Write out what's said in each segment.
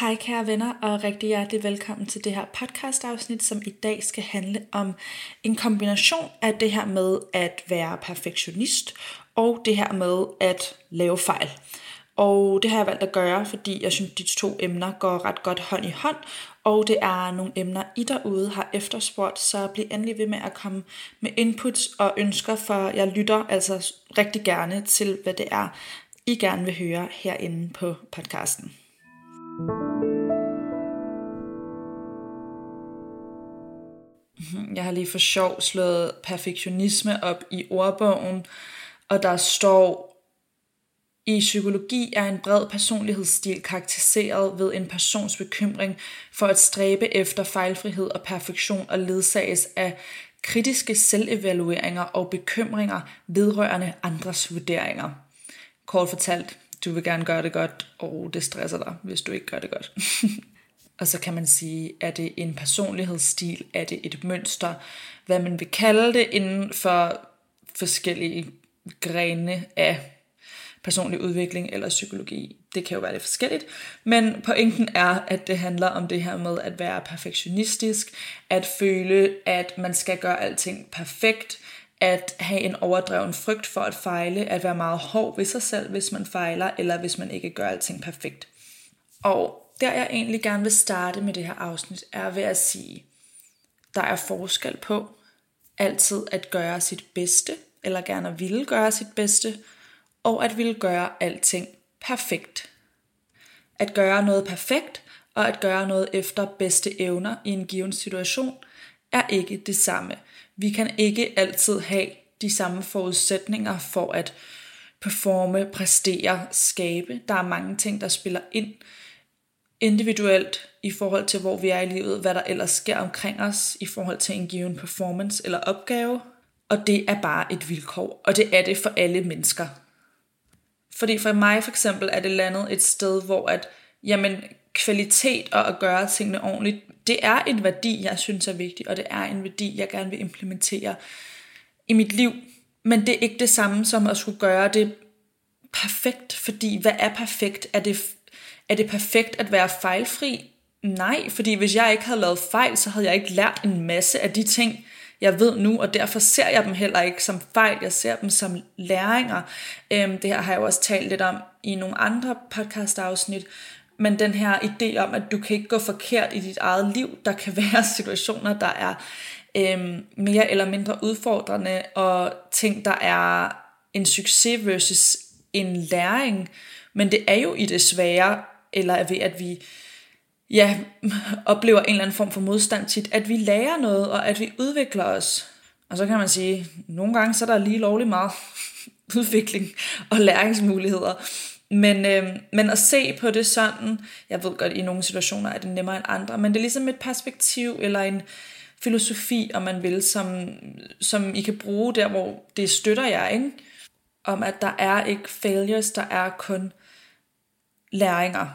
Hej kære venner, og rigtig hjertelig velkommen til det her podcast afsnit, som i dag skal handle om en kombination af det her med at være perfektionist, og det her med at lave fejl. Og det har jeg valgt at gøre, fordi jeg synes, at de to emner går ret godt hånd i hånd, og det er nogle emner, I derude har efterspurgt, så bliv endelig ved med at komme med inputs og ønsker, for jeg lytter altså rigtig gerne til, hvad det er, i gerne vil høre herinde på podcasten. Mhm, jeg har lige for sjov slået perfektionisme op i ordbogen, og der står, i psykologi er en bred personlighedsstil karakteriseret ved en persons bekymring for at stræbe efter fejlfrihed og perfektion og ledsages af kritiske selvevalueringer og bekymringer vedrørende andres vurderinger. Kort fortalt, du vil gerne gøre det godt, og det stresser dig, hvis du ikke gør det godt. og så kan man sige, er det en personlighedsstil, er det et mønster, hvad man vil kalde det inden for forskellige grene af personlig udvikling eller psykologi. Det kan jo være lidt forskelligt, men pointen er, at det handler om det her med at være perfektionistisk, at føle, at man skal gøre alting perfekt, at have en overdreven frygt for at fejle, at være meget hård ved sig selv, hvis man fejler, eller hvis man ikke gør alting perfekt. Og der jeg egentlig gerne vil starte med det her afsnit, er ved at sige, der er forskel på altid at gøre sit bedste, eller gerne at ville gøre sit bedste, og at ville gøre alting perfekt. At gøre noget perfekt, og at gøre noget efter bedste evner i en given situation, er ikke det samme. Vi kan ikke altid have de samme forudsætninger for at performe, præstere, skabe. Der er mange ting, der spiller ind individuelt i forhold til, hvor vi er i livet, hvad der ellers sker omkring os i forhold til en given performance eller opgave. Og det er bare et vilkår, og det er det for alle mennesker. Fordi for mig for eksempel er det landet et sted, hvor at, jamen, kvalitet og at gøre tingene ordentligt, det er en værdi, jeg synes er vigtig, og det er en værdi, jeg gerne vil implementere i mit liv. Men det er ikke det samme som at skulle gøre det perfekt, fordi hvad er perfekt? Er det, er det perfekt at være fejlfri? Nej, fordi hvis jeg ikke havde lavet fejl, så havde jeg ikke lært en masse af de ting, jeg ved nu, og derfor ser jeg dem heller ikke som fejl, jeg ser dem som læringer. Øhm, det her har jeg jo også talt lidt om i nogle andre podcast-afsnit, men den her idé om, at du kan ikke gå forkert i dit eget liv, der kan være situationer, der er øhm, mere eller mindre udfordrende, og ting, der er en succes versus en læring, men det er jo i det svære, eller ved at vi ja, oplever en eller anden form for modstand tit, at vi lærer noget, og at vi udvikler os. Og så kan man sige, nogle gange så er der lige lovlig meget udvikling og læringsmuligheder. Men, øh, men at se på det sådan, jeg ved godt, i nogle situationer er det nemmere end andre, men det er ligesom et perspektiv eller en filosofi, om man vil, som, som I kan bruge der, hvor det støtter jer, ikke? Om at der er ikke failures, der er kun læringer.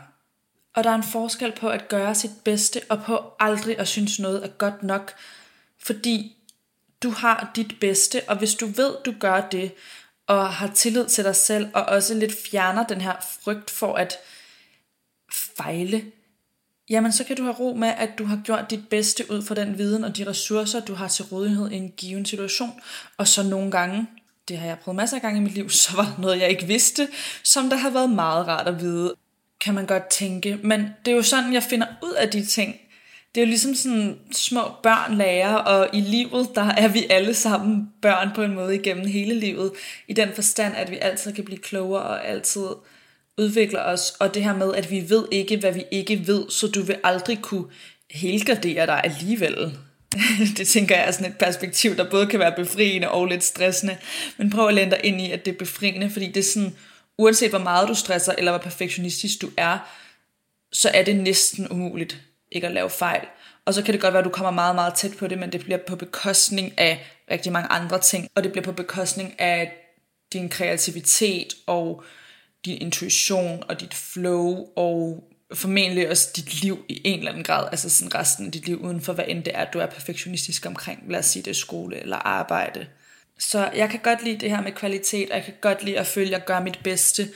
Og der er en forskel på at gøre sit bedste, og på aldrig at synes noget er godt nok, fordi du har dit bedste, og hvis du ved, du gør det, og har tillid til dig selv, og også lidt fjerner den her frygt for at fejle, jamen så kan du have ro med, at du har gjort dit bedste ud fra den viden og de ressourcer, du har til rådighed i en given situation. Og så nogle gange, det har jeg prøvet masser af gange i mit liv, så var noget, jeg ikke vidste, som der har været meget rart at vide, kan man godt tænke. Men det er jo sådan, jeg finder ud af de ting det er jo ligesom sådan små børn lærer, og i livet, der er vi alle sammen børn på en måde igennem hele livet, i den forstand, at vi altid kan blive klogere og altid udvikler os, og det her med, at vi ved ikke, hvad vi ikke ved, så du vil aldrig kunne helgardere dig alligevel. det tænker jeg er sådan et perspektiv, der både kan være befriende og lidt stressende. Men prøv at lande dig ind i, at det er befriende, fordi det er sådan, uanset hvor meget du stresser, eller hvor perfektionistisk du er, så er det næsten umuligt ikke at lave fejl. Og så kan det godt være, at du kommer meget, meget tæt på det, men det bliver på bekostning af rigtig mange andre ting. Og det bliver på bekostning af din kreativitet og din intuition og dit flow og formentlig også dit liv i en eller anden grad, altså sådan resten af dit liv uden for hvad end det er, du er perfektionistisk omkring, lad os sige det skole eller arbejde. Så jeg kan godt lide det her med kvalitet, og jeg kan godt lide at føle, at jeg gør mit bedste,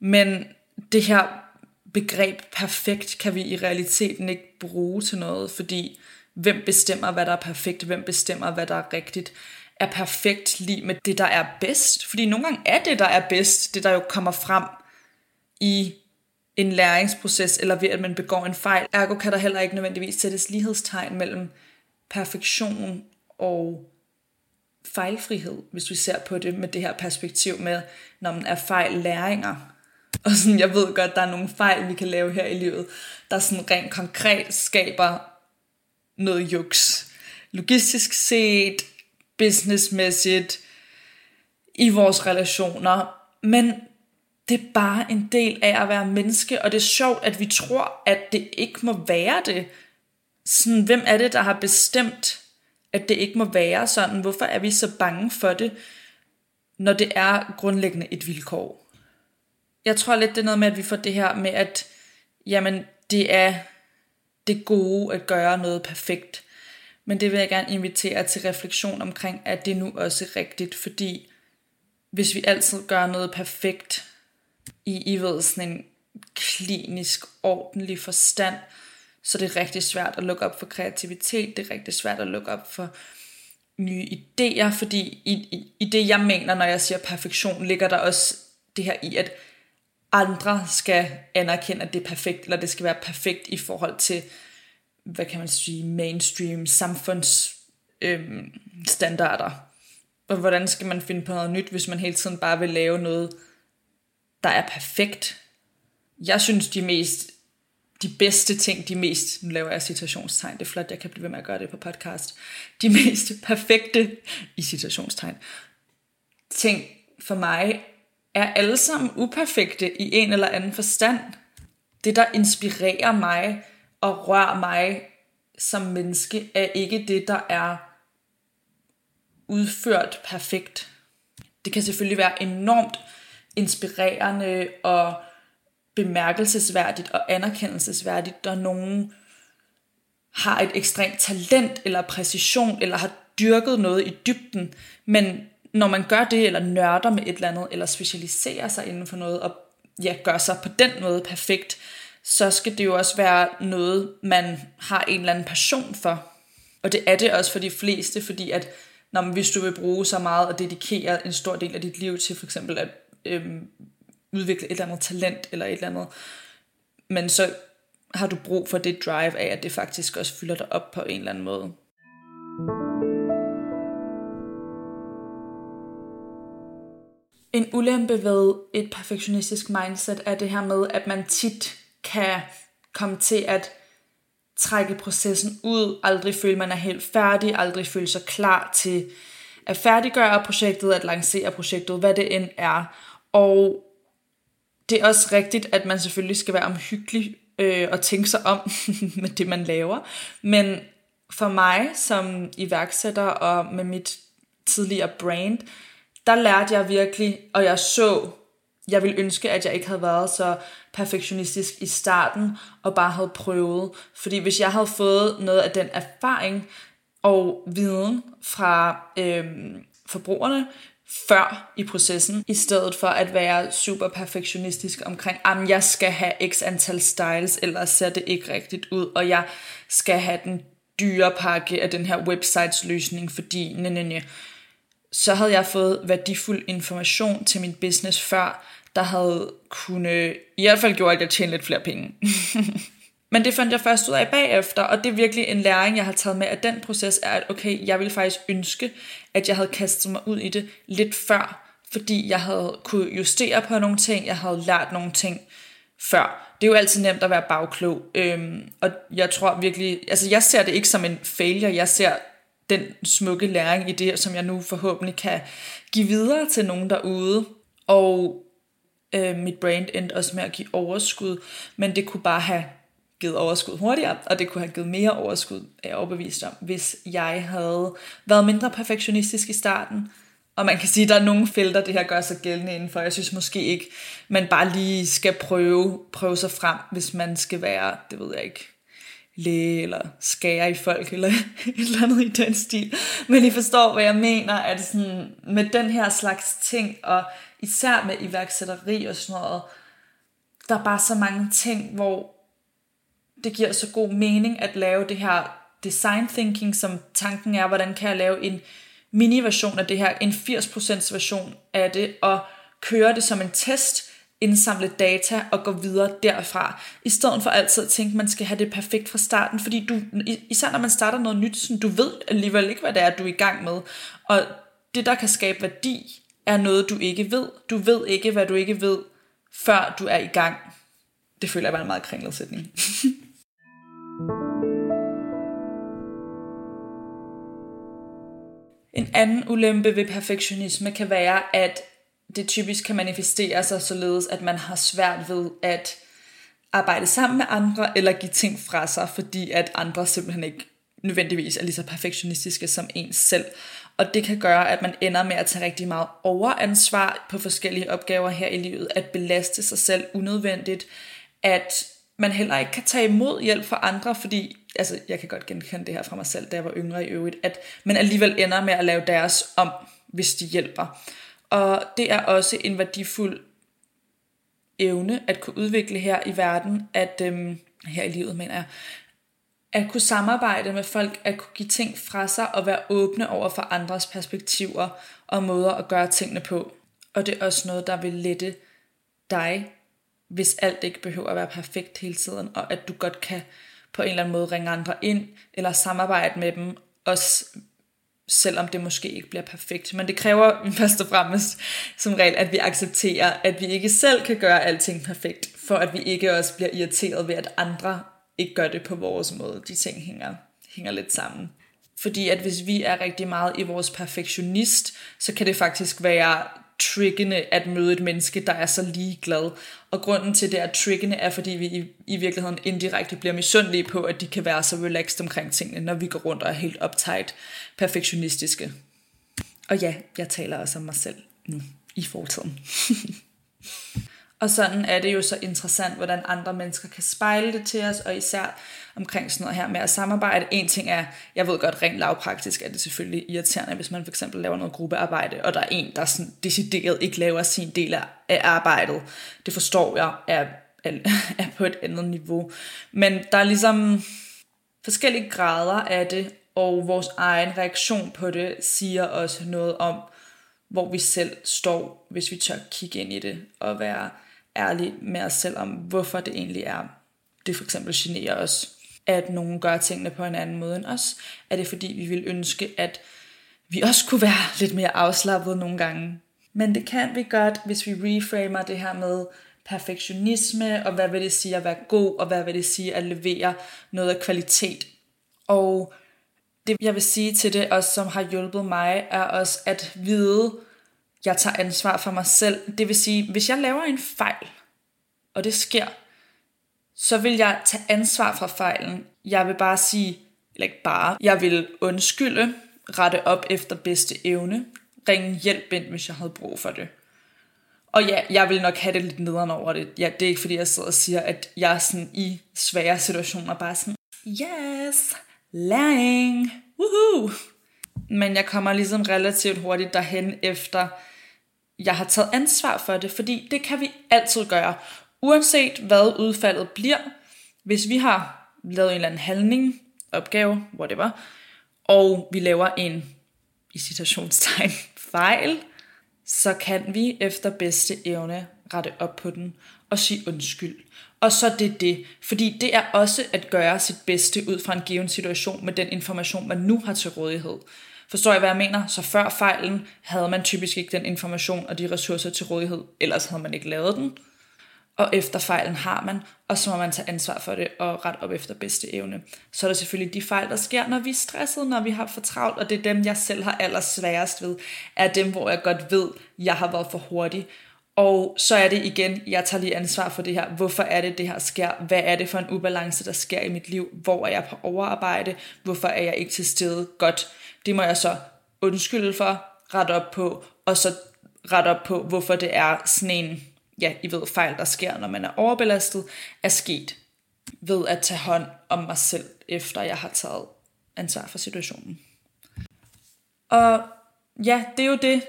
men det her begreb perfekt kan vi i realiteten ikke bruge til noget, fordi hvem bestemmer, hvad der er perfekt, hvem bestemmer, hvad der er rigtigt. Er perfekt lige med det, der er bedst? Fordi nogle gange er det, der er bedst, det der jo kommer frem i en læringsproces, eller ved at man begår en fejl. Ergo kan der heller ikke nødvendigvis sættes lighedstegn mellem perfektion og fejlfrihed, hvis vi ser på det med det her perspektiv med, når man er fejl læringer. Og sådan, jeg ved godt, der er nogle fejl, vi kan lave her i livet, der sådan rent konkret skaber noget juks. Logistisk set, businessmæssigt, i vores relationer. Men det er bare en del af at være menneske, og det er sjovt, at vi tror, at det ikke må være det. Sådan, hvem er det, der har bestemt, at det ikke må være sådan? Hvorfor er vi så bange for det, når det er grundlæggende et vilkår? Jeg tror lidt, det er noget med, at vi får det her med, at jamen, det er det gode at gøre noget perfekt. Men det vil jeg gerne invitere til refleksion omkring, at det nu også er rigtigt, fordi hvis vi altid gør noget perfekt, i, I ved, sådan en klinisk, ordentlig forstand, så det er rigtig svært at lukke op for kreativitet, det er rigtig svært at lukke op for nye idéer, fordi i, i, i det, jeg mener, når jeg siger perfektion, ligger der også det her i, at andre skal anerkende, at det er perfekt, eller det skal være perfekt i forhold til, hvad kan man sige, mainstream samfundsstandarder. Øhm, og hvordan skal man finde på noget nyt, hvis man hele tiden bare vil lave noget, der er perfekt. Jeg synes, de mest de bedste ting, de mest, nu laver jeg citationstegn, det er flot, jeg kan blive ved med at gøre det på podcast, de mest perfekte, i citationstegn, ting for mig, er alle sammen uperfekte i en eller anden forstand. Det, der inspirerer mig og rører mig som menneske, er ikke det, der er udført perfekt. Det kan selvfølgelig være enormt inspirerende og bemærkelsesværdigt og anerkendelsesværdigt, når nogen har et ekstremt talent eller præcision, eller har dyrket noget i dybden, men når man gør det, eller nørder med et eller andet, eller specialiserer sig inden for noget, og ja, gør sig på den måde perfekt, så skal det jo også være noget, man har en eller anden passion for. Og det er det også for de fleste, fordi at når man, hvis du vil bruge så meget og dedikere en stor del af dit liv til for eksempel at øhm, udvikle et eller andet talent eller et eller andet, men så har du brug for det drive af, at det faktisk også fylder dig op på en eller anden måde. En ulempe ved et perfektionistisk mindset er det her med, at man tit kan komme til at trække processen ud, aldrig føle, man er helt færdig, aldrig føle sig klar til at færdiggøre projektet, at lancere projektet, hvad det end er. Og det er også rigtigt, at man selvfølgelig skal være omhyggelig øh, og tænke sig om med det, man laver. Men for mig som iværksætter og med mit tidligere brand, der lærte jeg virkelig, og jeg så, jeg ville ønske, at jeg ikke havde været så perfektionistisk i starten, og bare havde prøvet. Fordi hvis jeg havde fået noget af den erfaring og viden fra øh, forbrugerne, før i processen, i stedet for at være super perfektionistisk omkring, at jeg skal have x antal styles, ellers ser det ikke rigtigt ud, og jeg skal have den dyre pakke af den her websites løsning, fordi nej, nej, nej så havde jeg fået værdifuld information til min business før, der havde kunne i hvert fald gjort, at jeg tjente lidt flere penge. Men det fandt jeg først ud af bagefter, og det er virkelig en læring, jeg har taget med af den proces, er, at okay, jeg ville faktisk ønske, at jeg havde kastet mig ud i det lidt før, fordi jeg havde kunne justere på nogle ting, jeg havde lært nogle ting før. det er jo altid nemt at være bagklog, øhm, og jeg tror virkelig, altså jeg ser det ikke som en failure, jeg ser den smukke læring i det, som jeg nu forhåbentlig kan give videre til nogen derude, og øh, mit brand endte også med at give overskud, men det kunne bare have givet overskud hurtigere, og det kunne have givet mere overskud, er jeg overbevist om, hvis jeg havde været mindre perfektionistisk i starten. Og man kan sige, at der er nogle felter, det her gør sig gældende indenfor. Jeg synes måske ikke, man bare lige skal prøve, prøve sig frem, hvis man skal være, det ved jeg ikke, læge eller skære i folk eller et eller andet i den stil. Men I forstår, hvad jeg mener, at sådan, med den her slags ting, og især med iværksætteri og sådan noget, der er bare så mange ting, hvor det giver så god mening at lave det her design thinking, som tanken er, hvordan kan jeg lave en mini-version af det her, en 80% version af det, og køre det som en test, indsamle data og gå videre derfra, i stedet for altid at tænke, at man skal have det perfekt fra starten, fordi du, især når man starter noget nyt, sådan, du ved alligevel ikke, hvad det er, du er i gang med, og det, der kan skabe værdi, er noget, du ikke ved. Du ved ikke, hvad du ikke ved, før du er i gang. Det føler jeg var en meget kringlet sætning. En anden ulempe ved perfektionisme kan være, at det typisk kan manifestere sig således, at man har svært ved at arbejde sammen med andre, eller give ting fra sig, fordi at andre simpelthen ikke nødvendigvis er lige så perfektionistiske som en selv. Og det kan gøre, at man ender med at tage rigtig meget overansvar på forskellige opgaver her i livet, at belaste sig selv unødvendigt, at man heller ikke kan tage imod hjælp fra andre, fordi, altså jeg kan godt genkende det her fra mig selv, da jeg var yngre i øvrigt, at man alligevel ender med at lave deres om, hvis de hjælper. Og det er også en værdifuld evne at kunne udvikle her i verden, at øhm, her i livet mener jeg, at kunne samarbejde med folk, at kunne give ting fra sig og være åbne over for andres perspektiver og måder at gøre tingene på. Og det er også noget, der vil lette dig, hvis alt ikke behøver at være perfekt hele tiden, og at du godt kan på en eller anden måde ringe andre ind, eller samarbejde med dem, også selvom det måske ikke bliver perfekt. Men det kræver først og fremmest som regel, at vi accepterer, at vi ikke selv kan gøre alting perfekt, for at vi ikke også bliver irriteret ved, at andre ikke gør det på vores måde. De ting hænger, hænger lidt sammen. Fordi at hvis vi er rigtig meget i vores perfektionist, så kan det faktisk være triggende at møde et menneske, der er så ligeglad. Og grunden til det er triggende er, fordi vi i, i virkeligheden indirekte bliver misundelige på, at de kan være så relaxed omkring tingene, når vi går rundt og er helt optaget perfektionistiske. Og ja, jeg taler også om mig selv nu i fortiden. Og sådan er det jo så interessant, hvordan andre mennesker kan spejle det til os, og især omkring sådan noget her med at samarbejde. En ting er, jeg ved godt, rent lavpraktisk er det selvfølgelig irriterende, hvis man for eksempel laver noget gruppearbejde, og der er en, der sådan decideret ikke laver sin del af arbejdet. Det forstår jeg er, er på et andet niveau. Men der er ligesom forskellige grader af det, og vores egen reaktion på det siger også noget om, hvor vi selv står, hvis vi tør kigge ind i det og være ærlige med os selv om, hvorfor det egentlig er, det for eksempel generer os, at nogen gør tingene på en anden måde end os. Er det fordi, vi vil ønske, at vi også kunne være lidt mere afslappet nogle gange. Men det kan vi godt, hvis vi reframer det her med perfektionisme, og hvad vil det sige at være god, og hvad vil det sige at levere noget af kvalitet. Og det jeg vil sige til det, også som har hjulpet mig, er også at vide, jeg tager ansvar for mig selv. Det vil sige, hvis jeg laver en fejl, og det sker, så vil jeg tage ansvar for fejlen. Jeg vil bare sige, eller ikke bare, jeg vil undskylde, rette op efter bedste evne, ringe hjælp ind, hvis jeg havde brug for det. Og ja, jeg vil nok have det lidt nederen over det. Ja, det er ikke fordi, jeg sidder og siger, at jeg er sådan i svære situationer bare sådan, yes, læring, woohoo. Men jeg kommer ligesom relativt hurtigt derhen efter, jeg har taget ansvar for det, fordi det kan vi altid gøre. Uanset hvad udfaldet bliver, hvis vi har lavet en eller anden handling, opgave, whatever, og vi laver en, i citationstegn, fejl, så kan vi efter bedste evne rette op på den og sige undskyld. Og så det det. Fordi det er også at gøre sit bedste ud fra en given situation med den information, man nu har til rådighed. Forstår jeg, hvad jeg mener? Så før fejlen havde man typisk ikke den information og de ressourcer til rådighed, ellers havde man ikke lavet den. og efter fejlen har man, og så må man tage ansvar for det og rette op efter bedste evne. Så er der selvfølgelig de fejl, der sker, når vi er stressede, når vi har for travlt, og det er dem, jeg selv har allersværest ved, er dem, hvor jeg godt ved, jeg har været for hurtig. Og så er det igen, jeg tager lige ansvar for det her. Hvorfor er det, det her sker? Hvad er det for en ubalance, der sker i mit liv? Hvor er jeg på overarbejde? Hvorfor er jeg ikke til stede? Godt. Det må jeg så undskylde for, rette op på, og så rette op på, hvorfor det er sådan en ja, I ved, fejl, der sker, når man er overbelastet, er sket ved at tage hånd om mig selv, efter jeg har taget ansvar for situationen. Og ja, det er jo det,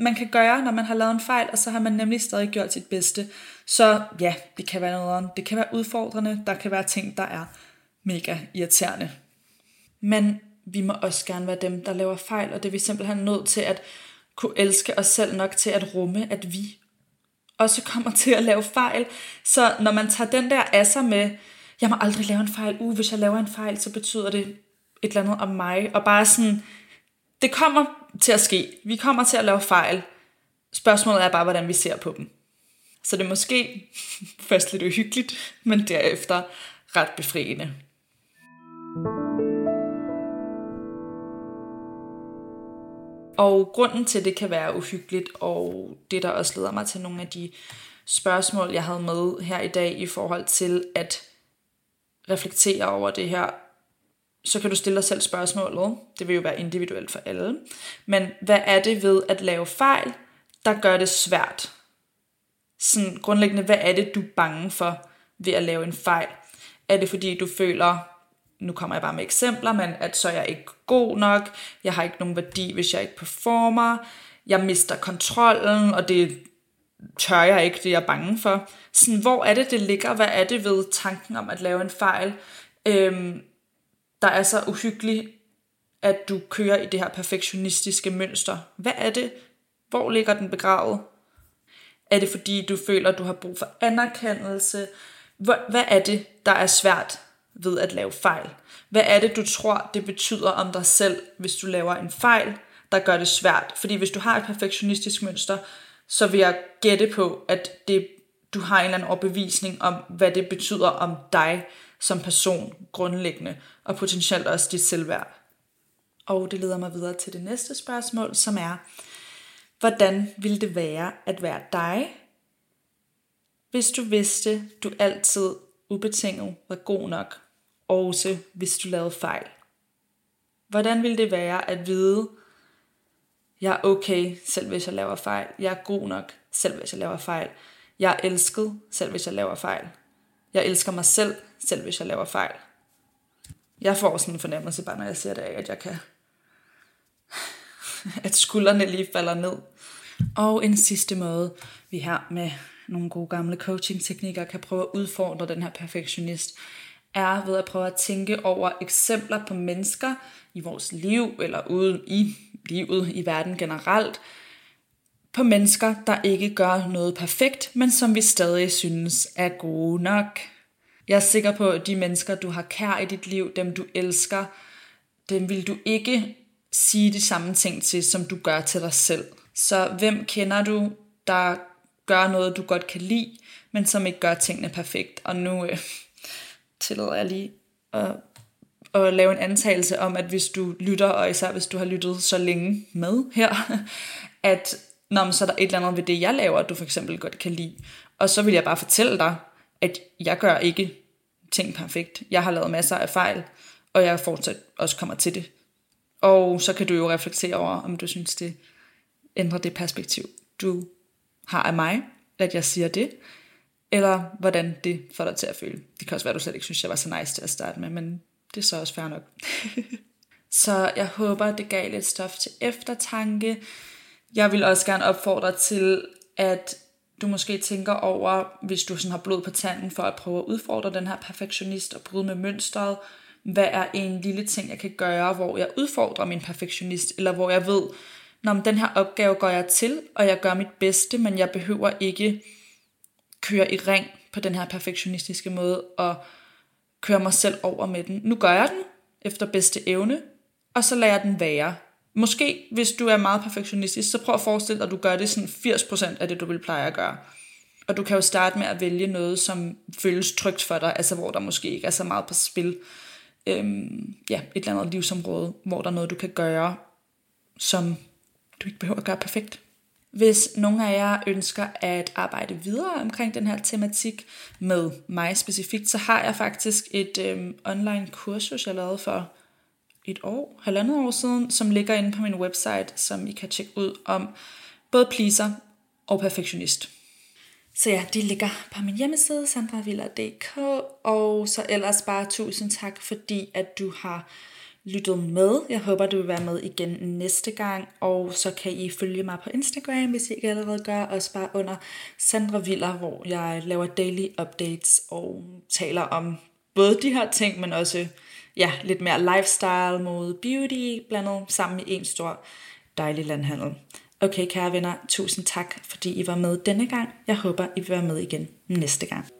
man kan gøre, når man har lavet en fejl, og så har man nemlig stadig gjort sit bedste. Så ja, det kan være noget, det kan være udfordrende, der kan være ting, der er mega irriterende. Men vi må også gerne være dem, der laver fejl, og det er vi simpelthen nødt til at kunne elske os selv nok til at rumme, at vi også kommer til at lave fejl. Så når man tager den der asser med, jeg må aldrig lave en fejl, uh, hvis jeg laver en fejl, så betyder det et eller andet om mig, og bare sådan, det kommer til at ske. Vi kommer til at lave fejl. Spørgsmålet er bare, hvordan vi ser på dem. Så det er måske først lidt uhyggeligt, men derefter ret befriende. Og grunden til, at det kan være uhyggeligt, og det der også leder mig til nogle af de spørgsmål, jeg havde med her i dag i forhold til at reflektere over det her, så kan du stille dig selv spørgsmålet. Det vil jo være individuelt for alle. Men hvad er det ved at lave fejl, der gør det svært? Sådan grundlæggende, hvad er det, du er bange for ved at lave en fejl? Er det fordi, du føler, nu kommer jeg bare med eksempler, men at så er jeg ikke god nok, jeg har ikke nogen værdi, hvis jeg ikke performer, jeg mister kontrollen, og det tør jeg ikke, det er bange for. Sådan, hvor er det, det ligger? Hvad er det ved tanken om at lave en fejl, øhm, der er så uhyggelig, at du kører i det her perfektionistiske mønster? Hvad er det? Hvor ligger den begravet? Er det fordi, du føler, du har brug for anerkendelse? Hvad er det, der er svært ved at lave fejl? Hvad er det, du tror, det betyder om dig selv, hvis du laver en fejl, der gør det svært? Fordi hvis du har et perfektionistisk mønster, så vil jeg gætte på, at det, du har en eller anden overbevisning om, hvad det betyder om dig som person grundlæggende, og potentielt også dit selvværd. Og det leder mig videre til det næste spørgsmål, som er, hvordan ville det være at være dig, hvis du vidste, du altid ubetinget var god nok, også hvis du lavede fejl. Hvordan ville det være at vide, jeg er okay, selv hvis jeg laver fejl. Jeg er god nok, selv hvis jeg laver fejl. Jeg er elsket, selv hvis jeg laver fejl. Jeg elsker mig selv, selv hvis jeg laver fejl. Jeg får sådan en fornemmelse bare, når jeg ser det af, at jeg kan... at skuldrene lige falder ned. Og en sidste måde, vi her med nogle gode gamle coaching-teknikker kan prøve at udfordre den her perfektionist, er ved at prøve at tænke over eksempler på mennesker i vores liv, eller ude i livet, i verden generelt, på mennesker, der ikke gør noget perfekt, men som vi stadig synes er gode nok. Jeg er sikker på, at de mennesker, du har kær i dit liv, dem du elsker, dem vil du ikke sige de samme ting til, som du gør til dig selv. Så hvem kender du, der gør noget, du godt kan lide, men som ikke gør tingene perfekt. Og nu øh, tillader jeg lige at, at lave en antagelse om, at hvis du lytter, og især hvis du har lyttet så længe med her, at når så er der et eller andet ved det, jeg laver, du for eksempel godt kan lide. Og så vil jeg bare fortælle dig, at jeg gør ikke ting perfekt. Jeg har lavet masser af fejl, og jeg fortsat også kommer til det. Og så kan du jo reflektere over, om du synes, det ændrer det perspektiv, du har af mig, at jeg siger det, eller hvordan det får dig til at føle. Det kan også være, at du slet ikke synes, jeg var så nice til at starte med, men det er så også fair nok. så jeg håber, det gav lidt stof til eftertanke. Jeg vil også gerne opfordre til, at du måske tænker over, hvis du sådan har blod på tanden for at prøve at udfordre den her perfektionist og bryde med mønstret, hvad er en lille ting, jeg kan gøre, hvor jeg udfordrer min perfektionist, eller hvor jeg ved, når den her opgave går jeg til, og jeg gør mit bedste, men jeg behøver ikke køre i ring på den her perfektionistiske måde, og køre mig selv over med den. Nu gør jeg den efter bedste evne, og så lader jeg den være. Måske, hvis du er meget perfektionistisk, så prøv at forestille dig, at du gør det sådan 80% af det, du vil pleje at gøre. Og du kan jo starte med at vælge noget, som føles trygt for dig, altså hvor der måske ikke er så meget på spil. Øhm, ja, et eller andet livsområde, hvor der er noget, du kan gøre, som du ikke behøver at gøre perfekt. Hvis nogen af jer ønsker at arbejde videre omkring den her tematik med mig specifikt, så har jeg faktisk et øhm, online kursus, jeg lavede for et år, halvandet år siden, som ligger inde på min website, som I kan tjekke ud om både pleaser og perfektionist. Så ja, de ligger på min hjemmeside, sandravilla.dk, og så ellers bare tusind tak, fordi at du har lyttet med. Jeg håber, du vil være med igen næste gang, og så kan I følge mig på Instagram, hvis I ikke allerede gør, også bare under Sandra Viller, hvor jeg laver daily updates og taler om både de her ting, men også ja, lidt mere lifestyle, mode, beauty, blandet sammen i en stor dejlig landhandel. Okay, kære venner, tusind tak, fordi I var med denne gang. Jeg håber, I vil være med igen næste gang.